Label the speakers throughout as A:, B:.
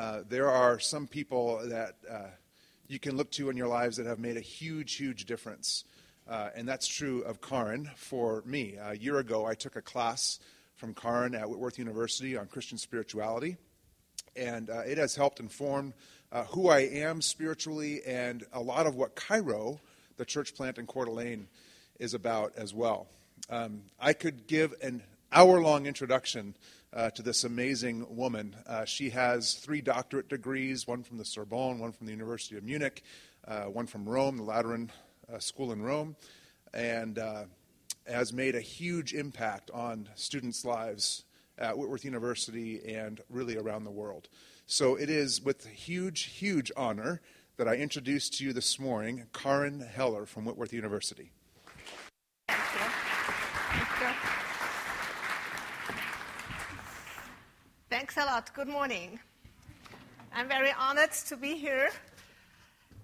A: Uh, there are some people that uh, you can look to in your lives that have made a huge, huge difference. Uh, and that's true of Karin for me. A year ago, I took a class from Karin at Whitworth University on Christian spirituality. And uh, it has helped inform uh, who I am spiritually and a lot of what Cairo, the church plant in Coeur d'Alene, is about as well. Um, I could give an hour long introduction uh, to this amazing woman. Uh, she has three doctorate degrees one from the Sorbonne, one from the University of Munich, uh, one from Rome, the Lateran uh, School in Rome, and uh, has made a huge impact on students' lives at Whitworth University and really around the world. So it is with huge, huge honor that I introduce to you this morning Karin Heller from Whitworth University.
B: Thank you. Thank you. Thanks a lot. Good morning. I'm very honored to be here.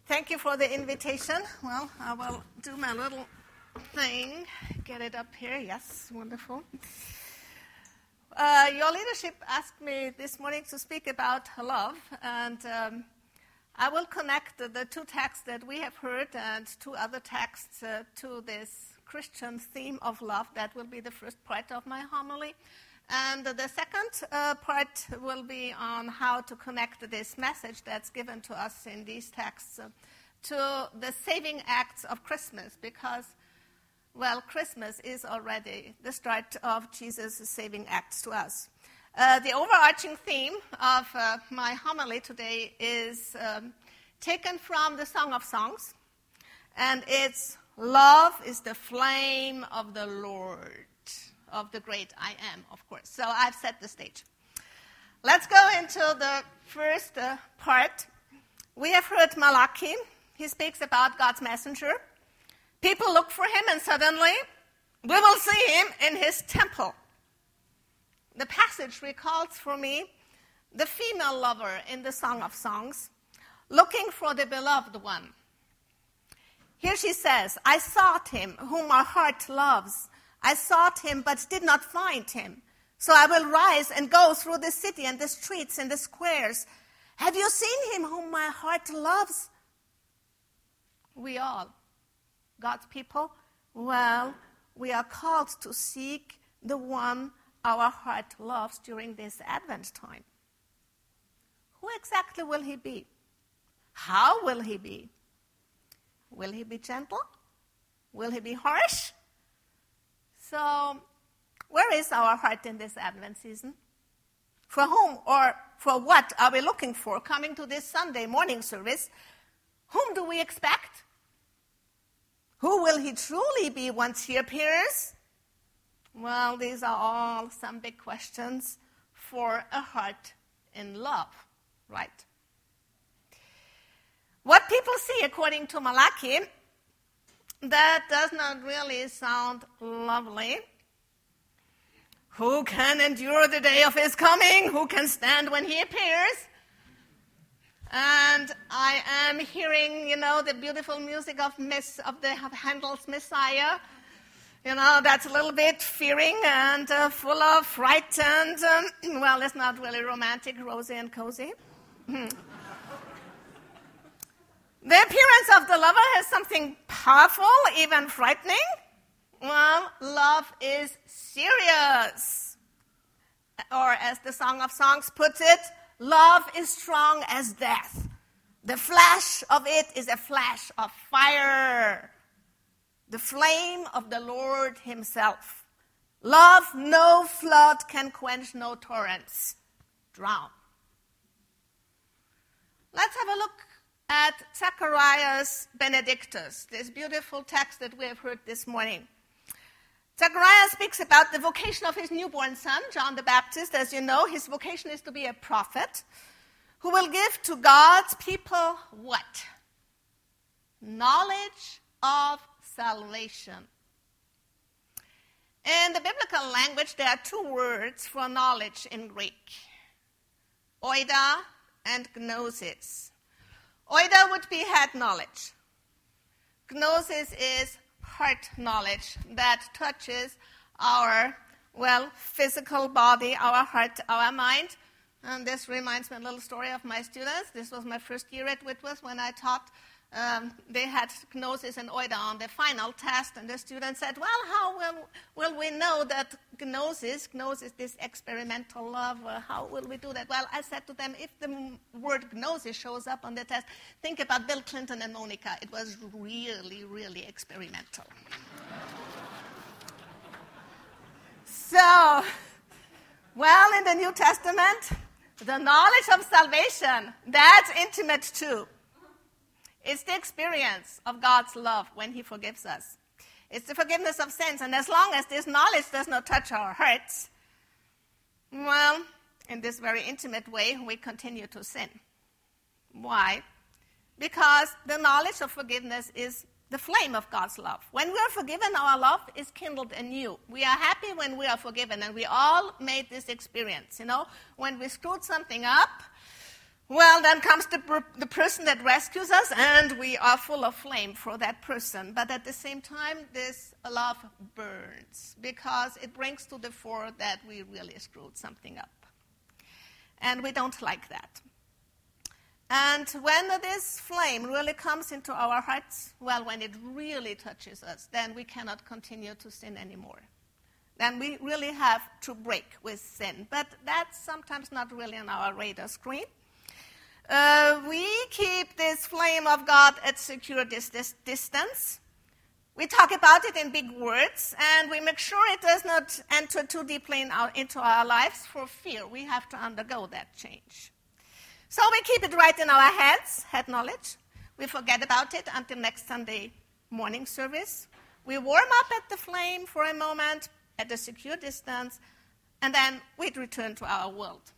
B: Thank you for the invitation. Well, I will do my little thing. Get it up here. Yes, wonderful. Uh, your leadership asked me this morning to speak about love, and um, I will connect the, two texts that we have heard and two other texts uh, to this Christian theme of love. That will be the first part of my homily. And the second uh, part will be on how to connect this message that's given to us in these texts uh, to the saving acts of Christmas, because, well, Christmas is already the start of Jesus' saving acts to us. Uh, the overarching theme of uh, my homily today is um, taken from the Song of Songs, and it's Love is the flame of the Lord of the great I am, of course. So I've set the stage. Let's go into the first uh, part. We have heard Malachi. He speaks about God's messenger. People look for him, and suddenly we will see him in his temple. The passage recalls for me the female lover in the Song of Songs, looking for the beloved one. Here she says, I sought him whom my heart loves. I sought him, but did not find him. So I will rise and go through the city and the streets and the squares. Have you seen him whom my heart loves? We all, God's people, well, we are called to seek the one our heart loves during this Advent time. Who exactly will he be? How will he be? Will he be gentle? Will he be harsh? So, where is our heart in this Advent season? For whom or for what are we looking for coming to this Sunday morning service? Whom do we expect? Who will he truly be once he appears? Well, these are all some big questions for a heart in love, right? What people see, according to Malachi, that does not really sound lovely. Who can endure the day of his coming? Who can stand when he appears? And I am hearing, you know, the beautiful music of Miss of the of Handel's Messiah. You know, that's a little bit fearing and uh, full of fright and, um, well, it's not really romantic, rosy and cozy. The appearance of the lover has something powerful, even frightening. Well, love is serious. Or, as the Song of Songs puts it, love is strong as death. The flash of it is a flash of fire, the flame of the Lord Himself. Love no flood can quench, no torrents drown. Let's have a look at Zacharias Benedictus, this beautiful text that we have heard this morning. Zacharias speaks about the vocation of his newborn son, John the Baptist. As you know, his vocation is to be a prophet who will give to God's people what? Knowledge of salvation. In the biblical language, there are two words for knowledge in Greek oida and gnosis. Oida would be head knowledge. Gnosis is heart knowledge that touches our, well, physical body, our heart, our mind. And this reminds me a little story of my students. This was my first year at Whitworth when I taught. Um, they had gnosis and oida on the final test, and the student said, Well, how will, will we know that gnosis, gnosis, this experimental love, uh, how will we do that? Well, I said to them, if the word gnosis shows up on the test, think about Bill Clinton and Monica. It was really, really experimental. so, well, in the New Testament, the knowledge of salvation, that's intimate too. It's the experience of God's love when He forgives us. It's the forgiveness of sins. And as long as this knowledge does not touch our hearts, well, in this very intimate way, we continue to sin. Why? Because the knowledge of forgiveness is the flame of God's love. When we are forgiven, our love is kindled anew. We are happy when we are forgiven, and we all made this experience. You know, when we screwed something up, well, then comes the, the person that rescues us, and we are full of flame for that person. But at the same time, this love burns because it brings to the fore that we really screwed something up. And we don't like that. And when this flame really comes into our hearts, well, when it really touches us, then we cannot continue to sin anymore. Then we really have to break with sin. But that's sometimes not really on our radar screen. Uh, we keep this flame of God at secure dis- dis- distance. We talk about it in big words, and we make sure it does not enter too deeply in our, into our lives for fear. We have to undergo that change. So we keep it right in our heads, head knowledge. We forget about it until next Sunday morning service. We warm up at the flame for a moment at a secure distance, and then we return to our world.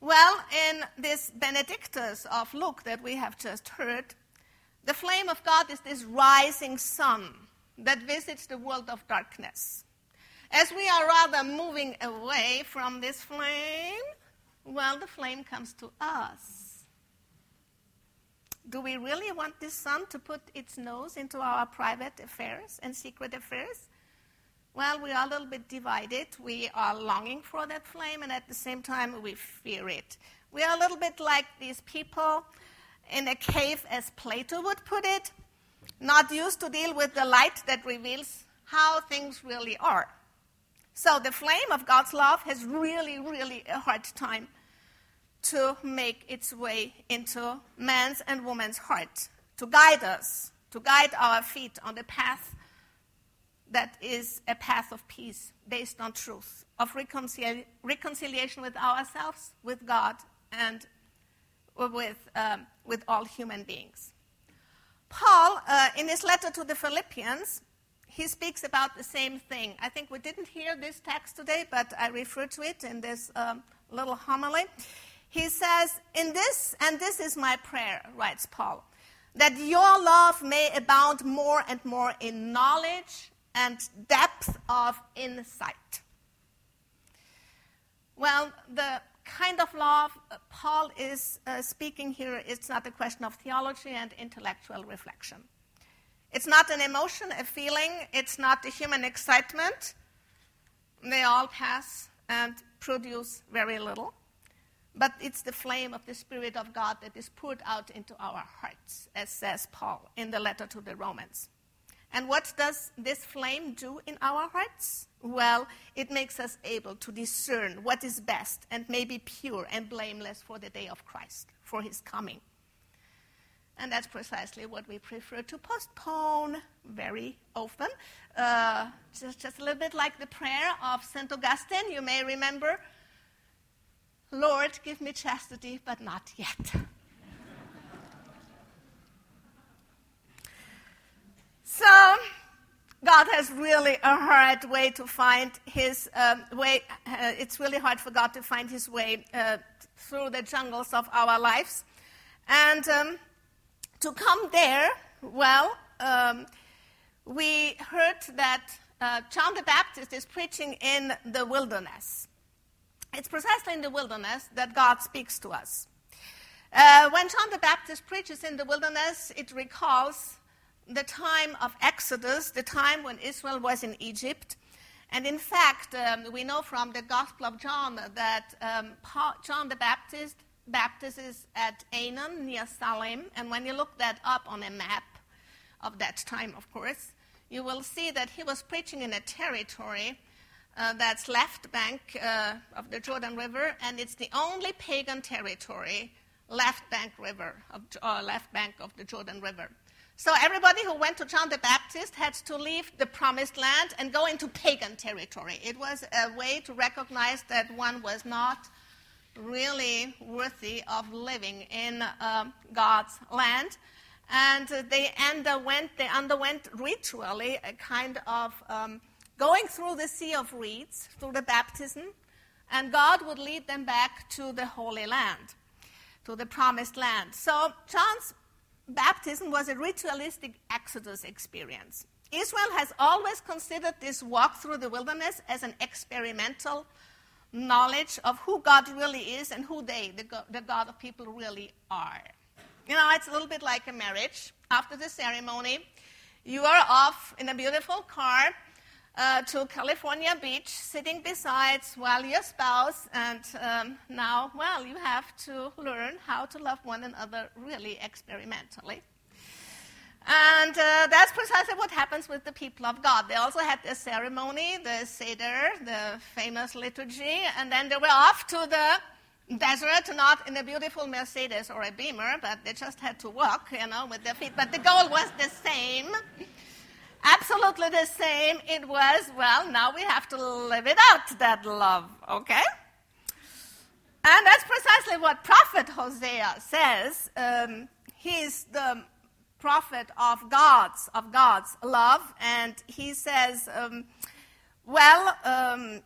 B: Well, in this Benedictus of Luke that we have just heard, the flame of God is this rising sun that visits the world of darkness. As we are rather moving away from this flame, well, the flame comes to us. Do we really want this sun to put its nose into our private affairs and secret affairs? Well, we are a little bit divided. We are longing for that flame, and at the same time, we fear it. We are a little bit like these people in a cave, as Plato would put it, not used to deal with the light that reveals how things really are. So the flame of God's love has really, really a hard time to make its way into man's and woman's heart, to guide us, to guide our feet on the path that is a path of peace based on truth, of reconcili- reconciliation with ourselves, with God, and with, um, with all human beings. Paul, uh, in his letter to the Philippians, he speaks about the same thing. I think we didn't hear this text today, but I refer to it in this um, little homily. He says, In this, and this is my prayer, writes Paul, that your love may abound more and more in knowledge and depth of insight. Well, the kind of love Paul is uh, speaking here, it's not a question of theology and intellectual reflection. It's not an emotion, a feeling, it's not a human excitement. They all pass and produce very little. But it's the flame of the Spirit of God that is poured out into our hearts, as says Paul in the letter to the Romans. And what does this flame do in our hearts? Well, it makes us able to discern what is best and may be pure and blameless for the day of Christ, for his coming. And that's precisely what we prefer to postpone very often. Uh, just, just a little bit like the prayer of St. Augustine, you may remember Lord, give me chastity, but not yet. So, God has really a hard way to find his um, way. Uh, it's really hard for God to find his way uh, through the jungles of our lives. And um, to come there, well, um, we heard that uh, John the Baptist is preaching in the wilderness. It's precisely in the wilderness that God speaks to us. Uh, when John the Baptist preaches in the wilderness, it recalls the time of Exodus, the time when Israel was in Egypt. And in fact, um, we know from the Gospel of John that um, John the Baptist baptizes at Aenon near Salim. And when you look that up on a map of that time, of course, you will see that he was preaching in a territory uh, that's left bank uh, of the Jordan River, and it's the only pagan territory left bank river of, uh, left bank of the Jordan River. So everybody who went to John the Baptist had to leave the promised land and go into pagan territory. It was a way to recognize that one was not really worthy of living in uh, God's land. And they underwent, they underwent ritually a kind of um, going through the Sea of Reeds, through the baptism, and God would lead them back to the Holy Land, to the Promised Land. So John's baptism was a ritualistic Exodus experience. Israel has always considered this walk through the wilderness as an experimental knowledge of who God really is and who they, the, the God of people, really are. You know, it's a little bit like a marriage. After the ceremony, you are off in a beautiful car uh, to California Beach, sitting beside well your spouse, and um, now, well, you have to learn how to love one another really experimentally. And uh, that's precisely what happens with the people of God. They also had the ceremony, the Seder, the famous liturgy, and then they were off to the desert, not in a beautiful Mercedes or a Beamer, but they just had to walk, you know, with their feet. But the goal was the same absolutely the same. It was, well, now we have to live it out, that love, okay? And that's precisely what Prophet Hosea says. Um, he's the prophet of God's, of God's love, and he says, um, well, um,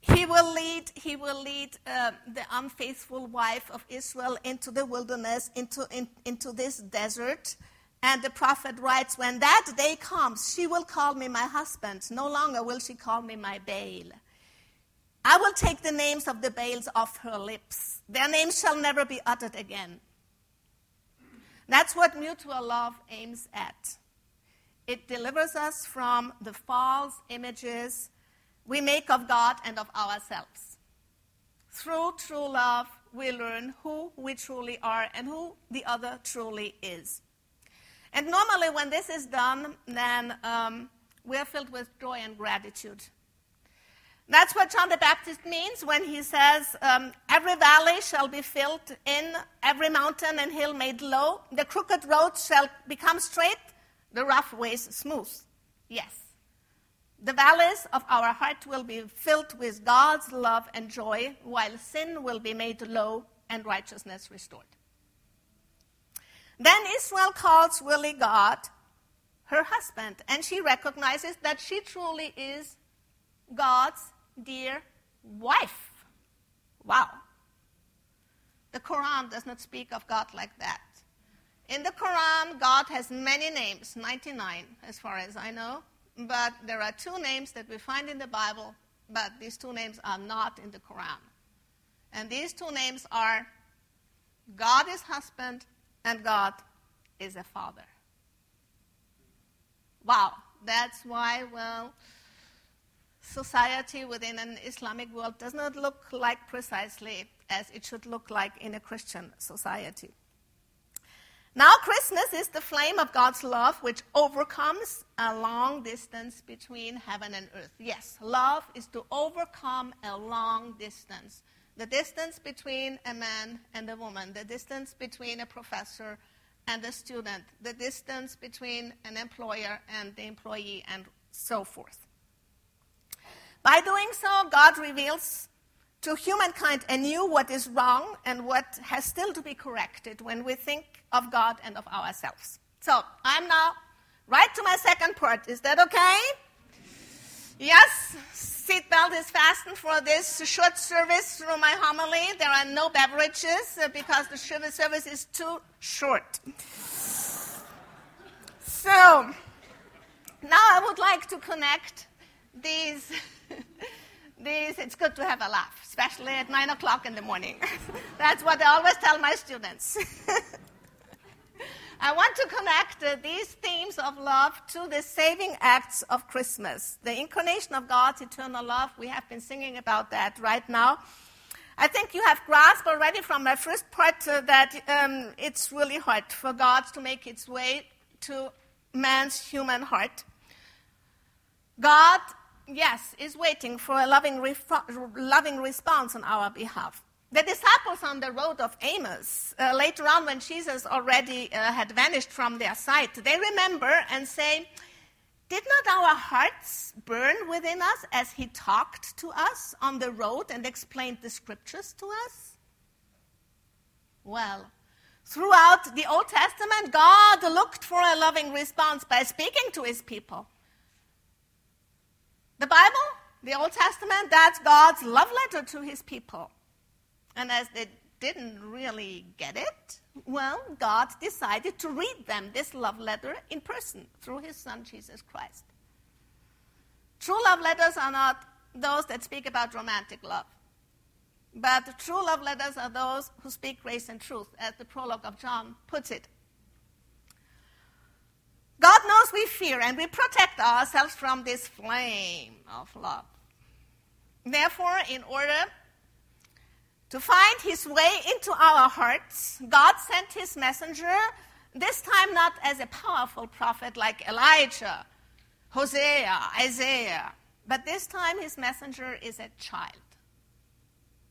B: he will lead, he will lead uh, the unfaithful wife of Israel into the wilderness, into, in, into this desert, and the prophet writes, When that day comes, she will call me my husband. No longer will she call me my Baal. I will take the names of the Baals off her lips. Their names shall never be uttered again. That's what mutual love aims at. It delivers us from the false images we make of God and of ourselves. Through true love, we learn who we truly are and who the other truly is. And normally, when this is done, then um, we are filled with joy and gratitude. That's what John the Baptist means when he says, um, Every valley shall be filled in, every mountain and hill made low. The crooked roads shall become straight, the rough ways smooth. Yes. The valleys of our heart will be filled with God's love and joy, while sin will be made low and righteousness restored. Then Israel calls really God her husband, and she recognizes that she truly is God's dear wife. Wow. The Quran does not speak of God like that. In the Quran, God has many names, 99 as far as I know, but there are two names that we find in the Bible, but these two names are not in the Quran. And these two names are God is husband and God is a father. Wow, that's why, well, society within an Islamic world does not look like precisely as it should look like in a Christian society. Now, Christmas is the flame of God's love which overcomes a long distance between heaven and earth. Yes, love is to overcome a long distance the distance between a man and a woman, the distance between a professor and a student, the distance between an employer and the employee, and so forth. By doing so, God reveals to humankind anew what is wrong and what has still to be corrected when we think of God and of ourselves. So I'm now right to my second part. Is that okay? Yes, seatbelt is fastened for this short service through my homily. There are no beverages uh, because the service is too short. So, now I would like to connect these. these it's good to have a laugh, especially at 9 o'clock in the morning. That's what I always tell my students. I want to connect these themes of love to the saving acts of Christmas. The incarnation of God's eternal love, we have been singing about that right now. I think you have grasped already from my first part uh, that um, it's really hard for God to make its way to man's human heart. God, yes, is waiting for a loving, loving response on our behalf. The disciples on the road of Emmaus, uh, later on when Jesus already uh, had vanished from their sight, they remember and say, Did not our hearts burn within us as he talked to us on the road and explained the scriptures to us? Well, throughout the Old Testament, God looked for a loving response by speaking to his people. The Bible, the Old Testament, that's God's love letter to his people. And as they didn't really get it, well, God decided to read them this love letter in person through his son Jesus Christ. True love letters are not those that speak about romantic love. But true love letters are those who speak grace and truth, as the prologue of John puts it. God knows we fear and we protect ourselves from this flame of love. Therefore, in order to find his way into our hearts, God sent his messenger, this time not as a powerful prophet like Elijah, Hosea, Isaiah, but this time his messenger is a child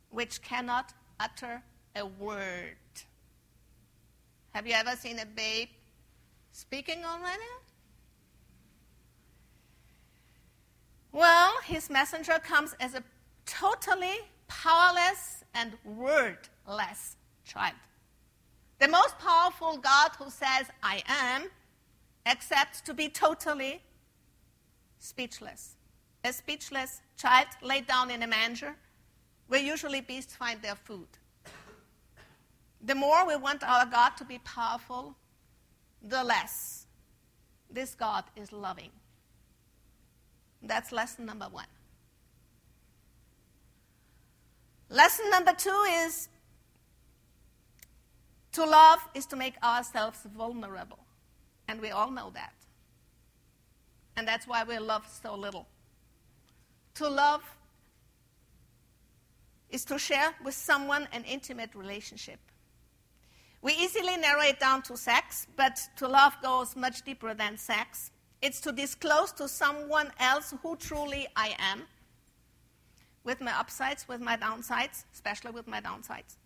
B: which cannot utter a word. Have you ever seen a babe speaking already? Well, his messenger comes as a totally powerless and wordless child. The most powerful God who says, I am, accepts to be totally speechless. A speechless child laid down in a manger where usually beasts find their food. The more we want our God to be powerful, the less this God is loving. That's lesson number one. Lesson number two is to love is to make ourselves vulnerable. And we all know that. And that's why we love so little. To love is to share with someone an intimate relationship. We easily narrow it down to sex, but to love goes much deeper than sex. It's to disclose to someone else who truly I am, with my upsides, with my downsides, especially with my downsides.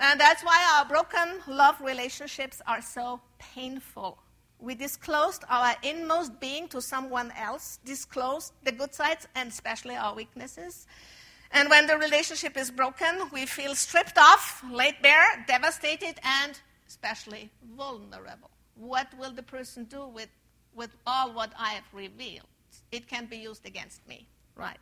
B: And that's why our broken love relationships are so painful. We disclosed our inmost being to someone else, disclosed the good sides and especially our weaknesses. And when the relationship is broken, we feel stripped off, laid bare, devastated, and especially vulnerable. What will the person do with, with all what I have revealed? It can be used against me, right?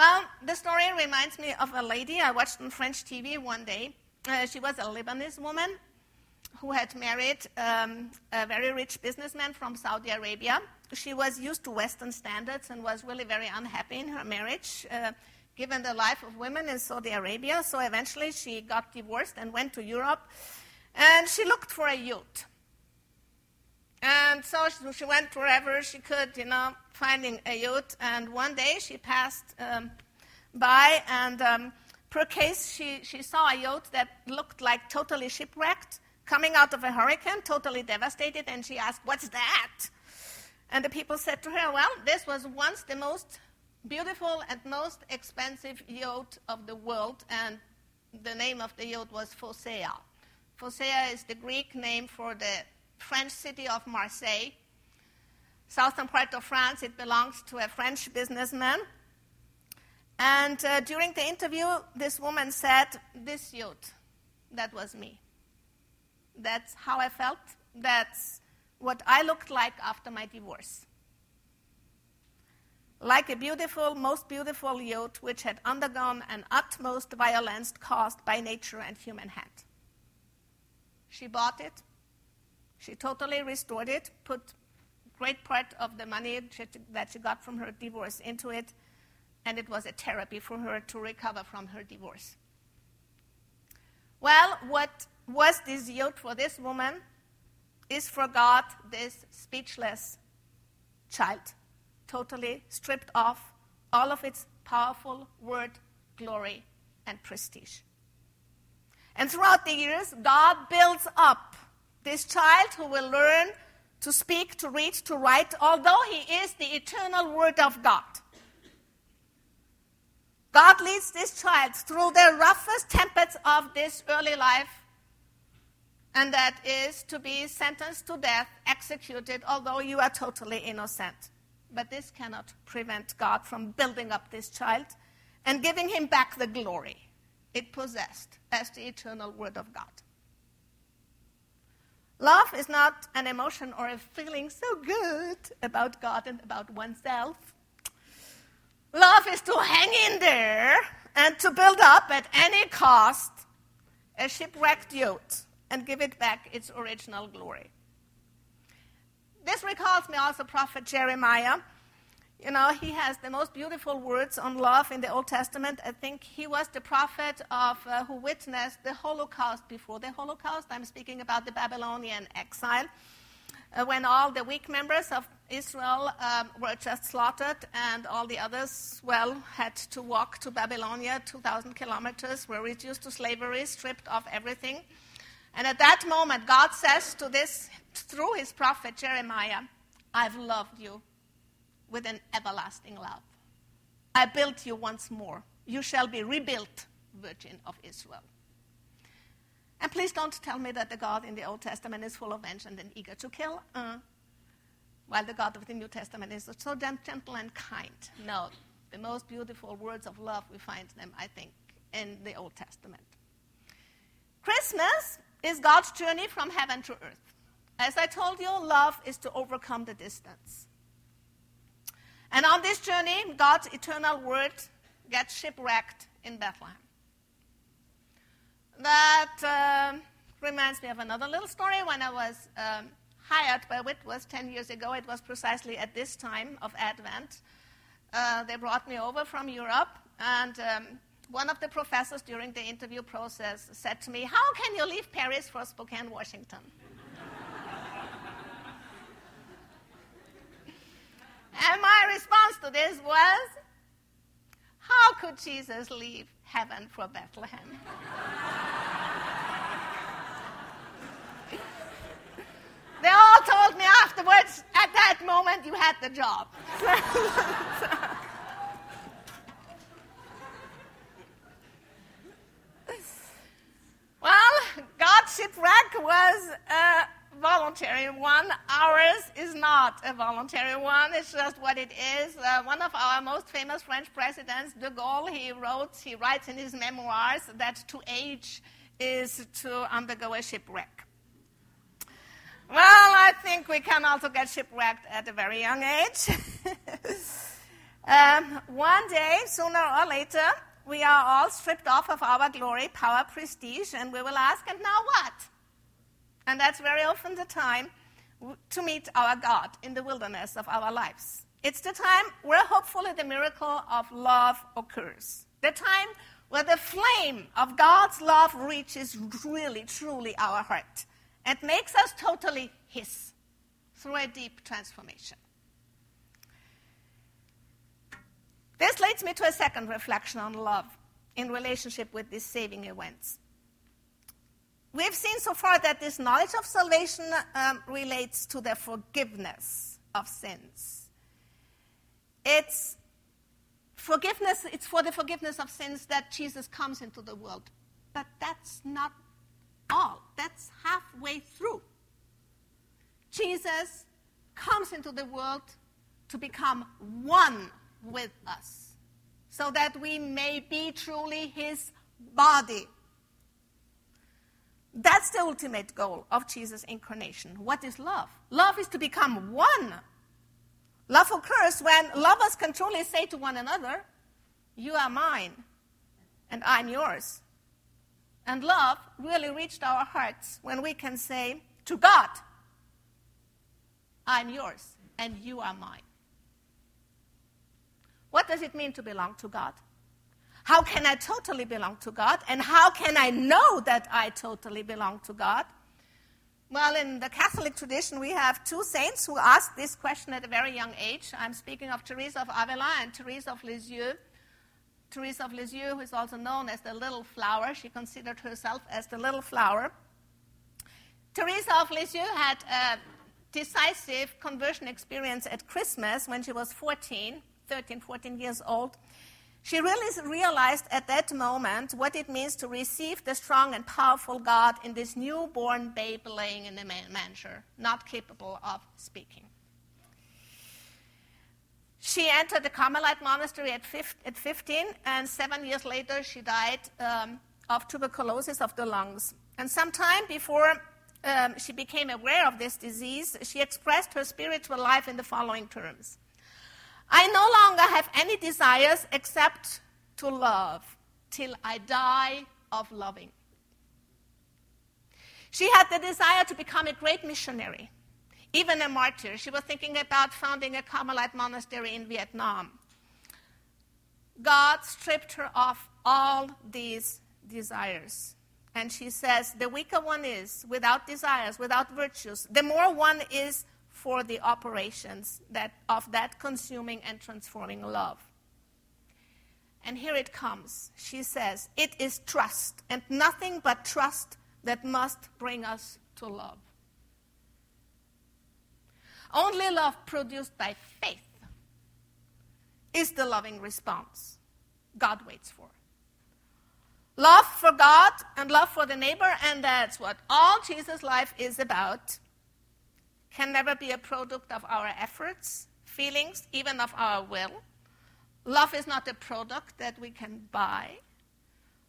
B: Well, the story reminds me of a lady I watched on French TV one day. Uh, she was a Lebanese woman who had married um, a very rich businessman from Saudi Arabia she was used to Western standards and was really very unhappy in her marriage, uh, given the life of women in Saudi Arabia. So eventually she got divorced and went to Europe. And she looked for a youth. And so she went wherever she could, you know, finding a youth. And one day she passed um, by, and um, per case, she, she saw a yacht that looked like totally shipwrecked, coming out of a hurricane, totally devastated. And she asked, What's that? And the people said to her, Well, this was once the most beautiful and most expensive yacht of the world, and the name of the yacht was Phocea. Phocea is the Greek name for the French city of Marseille. Southern part of France, it belongs to a French businessman. And uh, during the interview, this woman said, This yacht, that was me. That's how I felt. That's what I looked like after my divorce. Like a beautiful, most beautiful yacht which had undergone an utmost violence caused by nature and human hand. She bought it, she totally restored it, put great part of the money that she got from her divorce into it, and it was a therapy for her to recover from her divorce. Well, what was this youth for this woman is for God this speechless child, totally stripped off all of its powerful word, glory, and prestige. And throughout the years, God builds up this child who will learn to speak, to read, to write, although he is the eternal Word of God. God leads this child through the roughest tempests of this early life, and that is to be sentenced to death, executed, although you are totally innocent. But this cannot prevent God from building up this child and giving him back the glory it possessed as the eternal Word of God. Love is not an emotion or a feeling so good about God and about oneself. Love is to hang in there and to build up at any cost a shipwrecked yacht and give it back its original glory. This recalls me also prophet Jeremiah you know, he has the most beautiful words on love in the Old Testament. I think he was the prophet of uh, who witnessed the Holocaust before the Holocaust. I'm speaking about the Babylonian exile, uh, when all the weak members of Israel um, were just slaughtered, and all the others, well, had to walk to Babylonia, 2,000 kilometers, were reduced to slavery, stripped of everything. And at that moment, God says to this, through his prophet Jeremiah, I've loved you with an everlasting love. I built you once more. You shall be rebuilt, Virgin of Israel. And please don't tell me that the God in the Old Testament is full of vengeance and eager to kill, uh, while the God of the New Testament is so gentle and kind. No, the most beautiful words of love, we find them, I think, in the Old Testament. Christmas is God's journey from heaven to earth. As I told you, love is to overcome the distance. And on this journey, God's eternal word gets shipwrecked in Bethlehem. That uh, reminds me of another little story. When I was um, hired by Whitworth 10 years ago, it was precisely at this time of Advent. Uh, they brought me over from Europe, and um, one of the professors during the interview process said to me, How can you leave Paris for Spokane, Washington? And my response to this was, how could Jesus leave heaven for Bethlehem? they all told me afterwards, at that moment, you had the job. well, God's shipwreck was. Uh, voluntary one. Ours is not a voluntary one. It's just what it is. Uh, one of our most famous French presidents, De Gaulle, he wrote, he writes in his memoirs that to age is to undergo a shipwreck. Well, I think we can also get shipwrecked at a very young age. um, one day, sooner or later, we are all stripped off of our glory, power, prestige, and we will ask, and now what? And that's very often the time to meet our God in the wilderness of our lives. It's the time where hopefully the miracle of love occurs. The time where the flame of God's love reaches really, truly our heart and makes us totally His through a deep transformation. This leads me to a second reflection on love in relationship with these saving events. We've seen so far that this knowledge of salvation um, relates to the forgiveness of sins. It's forgiveness, it's for the forgiveness of sins that Jesus comes into the world. But that's not all, that's halfway through. Jesus comes into the world to become one with us so that we may be truly his body that's the ultimate goal of Jesus' incarnation. What is love? Love is to become one. Love occurs when lovers can truly say to one another, You are mine, and I'm yours. And love really reached our hearts when we can say to God, I'm yours, and you are mine. What does it mean to belong to God? How can I totally belong to God? And how can I know that I totally belong to God? Well, in the Catholic tradition, we have two saints who asked this question at a very young age. I'm speaking of Teresa of Avila and Teresa of Lisieux. Teresa of Lisieux, who is also known as the little flower, she considered herself as the little flower. Teresa of Lisieux had a decisive conversion experience at Christmas when she was 14, 13, 14 years old. She really realized at that moment what it means to receive the strong and powerful God in this newborn babe laying in the manger, not capable of speaking. She entered the Carmelite monastery at 15, and seven years later, she died um, of tuberculosis of the lungs. And sometime before um, she became aware of this disease, she expressed her spiritual life in the following terms I no longer have any desires except to love till I die of loving. She had the desire to become a great missionary, even a martyr. She was thinking about founding a Carmelite monastery in Vietnam. God stripped her of all these desires. And she says, the weaker one is without desires, without virtues. The more one is for the operations that, of that consuming and transforming love. And here it comes. She says, It is trust, and nothing but trust that must bring us to love. Only love produced by faith is the loving response God waits for. Love for God and love for the neighbor, and that's what all Jesus' life is about can never be a product of our efforts, feelings, even of our will. Love is not a product that we can buy.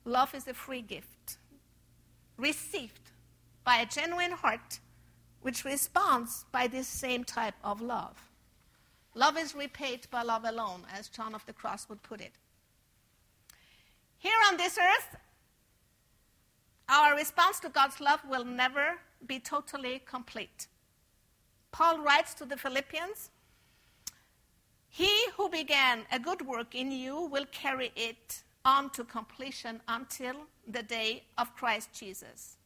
B: Love is a free gift, received by a genuine heart, which responds by this same type of love. Love is repaid by love alone, as John of the Cross would put it. Here on this earth, our response to God's love will never be totally complete. Paul writes to the Philippians He who began a good work in you will carry it on to completion until the day of Christ Jesus.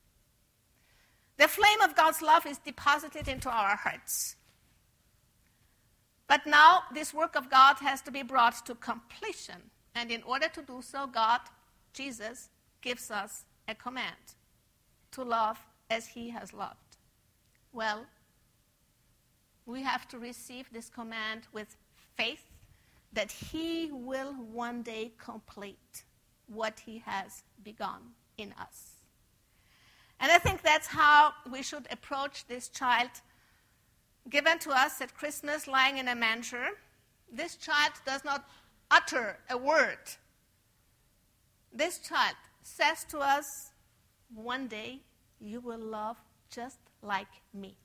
B: The flame of God's love is deposited into our hearts. But now this work of God has to be brought to completion. And in order to do so, God, Jesus, gives us a command to love as he has loved. Well, we have to receive this command with faith that He will one day complete what He has begun in us. And I think that's how we should approach this child given to us at Christmas lying in a manger. This child does not utter a word. This child says to us, One day you will love just like me.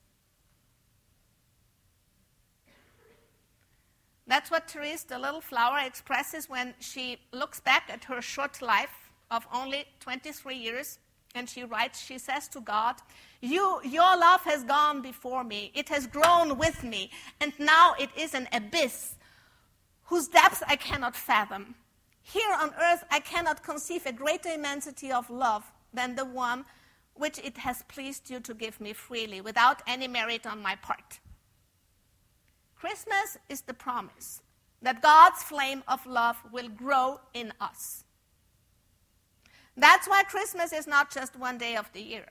B: That's what Therese, the little flower, expresses when she looks back at her short life of only 23 years. And she writes, she says to God, you, Your love has gone before me. It has grown with me. And now it is an abyss whose depths I cannot fathom. Here on earth, I cannot conceive a greater immensity of love than the one which it has pleased you to give me freely, without any merit on my part. Christmas is the promise that God's flame of love will grow in us. That's why Christmas is not just one day of the year.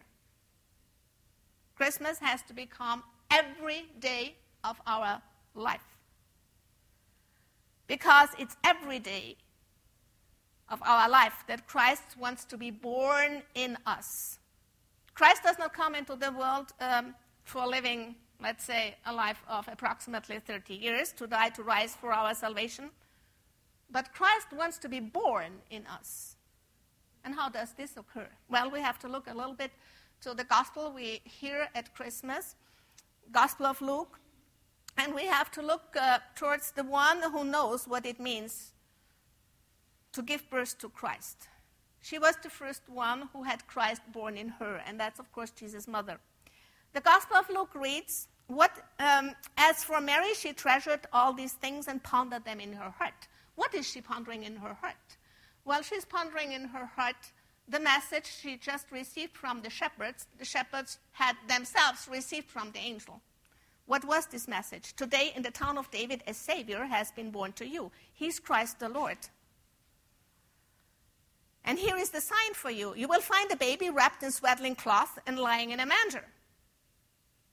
B: Christmas has to become every day of our life. Because it's every day of our life that Christ wants to be born in us. Christ does not come into the world um, for living let's say, a life of approximately 30 years to die to rise for our salvation. But Christ wants to be born in us. And how does this occur? Well, we have to look a little bit to the gospel we hear at Christmas, Gospel of Luke, and we have to look uh, towards the one who knows what it means to give birth to Christ. She was the first one who had Christ born in her, and that's, of course, Jesus' mother. The Gospel of Luke reads, what, um, As for Mary, she treasured all these things and pondered them in her heart. What is she pondering in her heart? Well, she's pondering in her heart the message she just received from the shepherds, the shepherds had themselves received from the angel. What was this message? Today, in the town of David, a Savior has been born to you. He's Christ the Lord. And here is the sign for you you will find a baby wrapped in swaddling cloth and lying in a manger.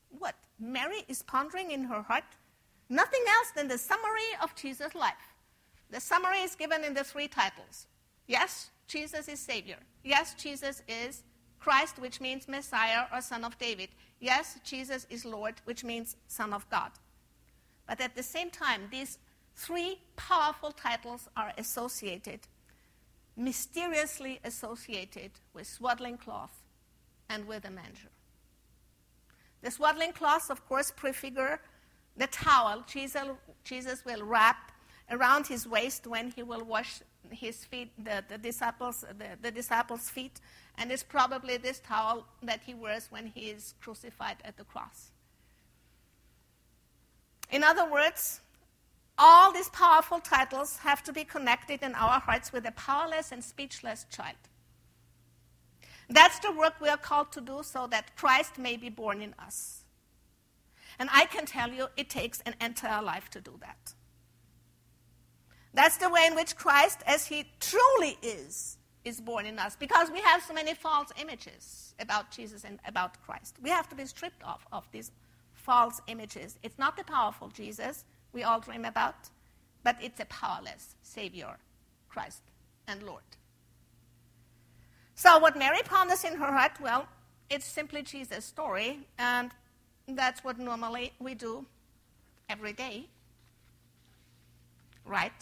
B: What? Mary is pondering in her heart nothing else than the summary of Jesus' life. The summary is given in the three titles. Yes, Jesus is Savior. Yes, Jesus is Christ, which means Messiah or Son of David. Yes, Jesus is Lord, which means Son of God. But at the same time, these three powerful titles are associated mysteriously associated with swaddling cloth and with a manger. The swaddling cloth, of course, prefigure the towel Jesus, Jesus will wrap around his waist when he will wash his feet, the, the disciples, the, the disciples' feet, and it's probably this towel that he wears when he is crucified at the cross. In other words, all these powerful titles have to be connected in our hearts with a powerless and speechless child. That's the work we are called to do so that Christ may be born in us. And I can tell you, it takes an entire life to do that. That's the way in which Christ, as he truly is, is born in us. Because we have so many false images about Jesus and about Christ. We have to be stripped off of these false images. It's not the powerful Jesus, we all dream about, but it's a powerless Savior, Christ and Lord. So, what Mary ponders in her heart, well, it's simply Jesus' story, and that's what normally we do every day. Right?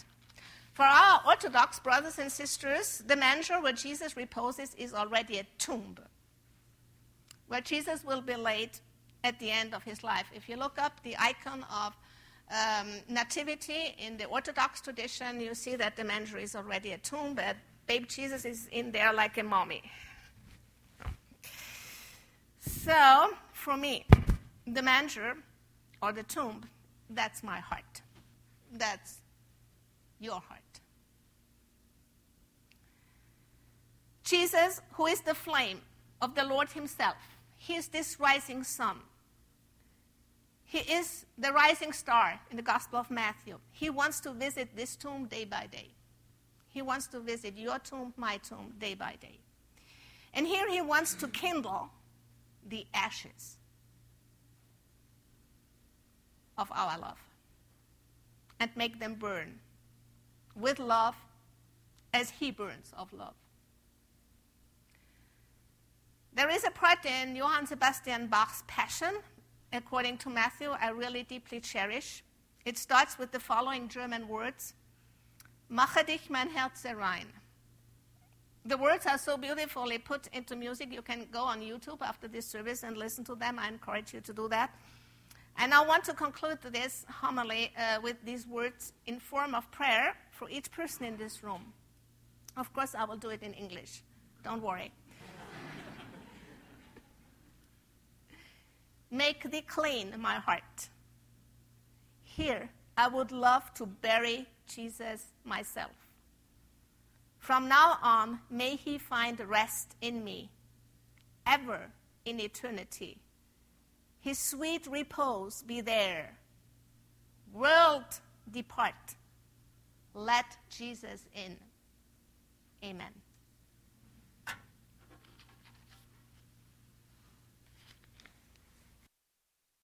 B: For our Orthodox brothers and sisters, the manger where Jesus reposes is already a tomb where Jesus will be laid at the end of his life. If you look up the icon of um, nativity in the Orthodox tradition, you see that the manger is already a tomb, but baby Jesus is in there like a mummy. So, for me, the manger or the tomb, that's my heart. That's your heart. Jesus, who is the flame of the Lord Himself, He is this rising sun he is the rising star in the Gospel of Matthew. He wants to visit this tomb day by day. He wants to visit your tomb, my tomb, day by day. And here he wants to kindle the ashes of our love and make them burn with love as he burns of love. There is a part in Johann Sebastian Bach's Passion according to Matthew, I really deeply cherish. It starts with the following German words Mache dich mein Herz rein. The words are so beautifully put into music. You can go on YouTube after this service and listen to them. I encourage you to do that. And I want to conclude this homily uh, with these words in form of prayer for each person in this room. Of course, I will do it in English. Don't worry. Make thee clean, my heart. Here, I would love to bury Jesus myself. From now on, may he find rest in me, ever in eternity. His sweet repose be there. World depart. Let Jesus in. Amen.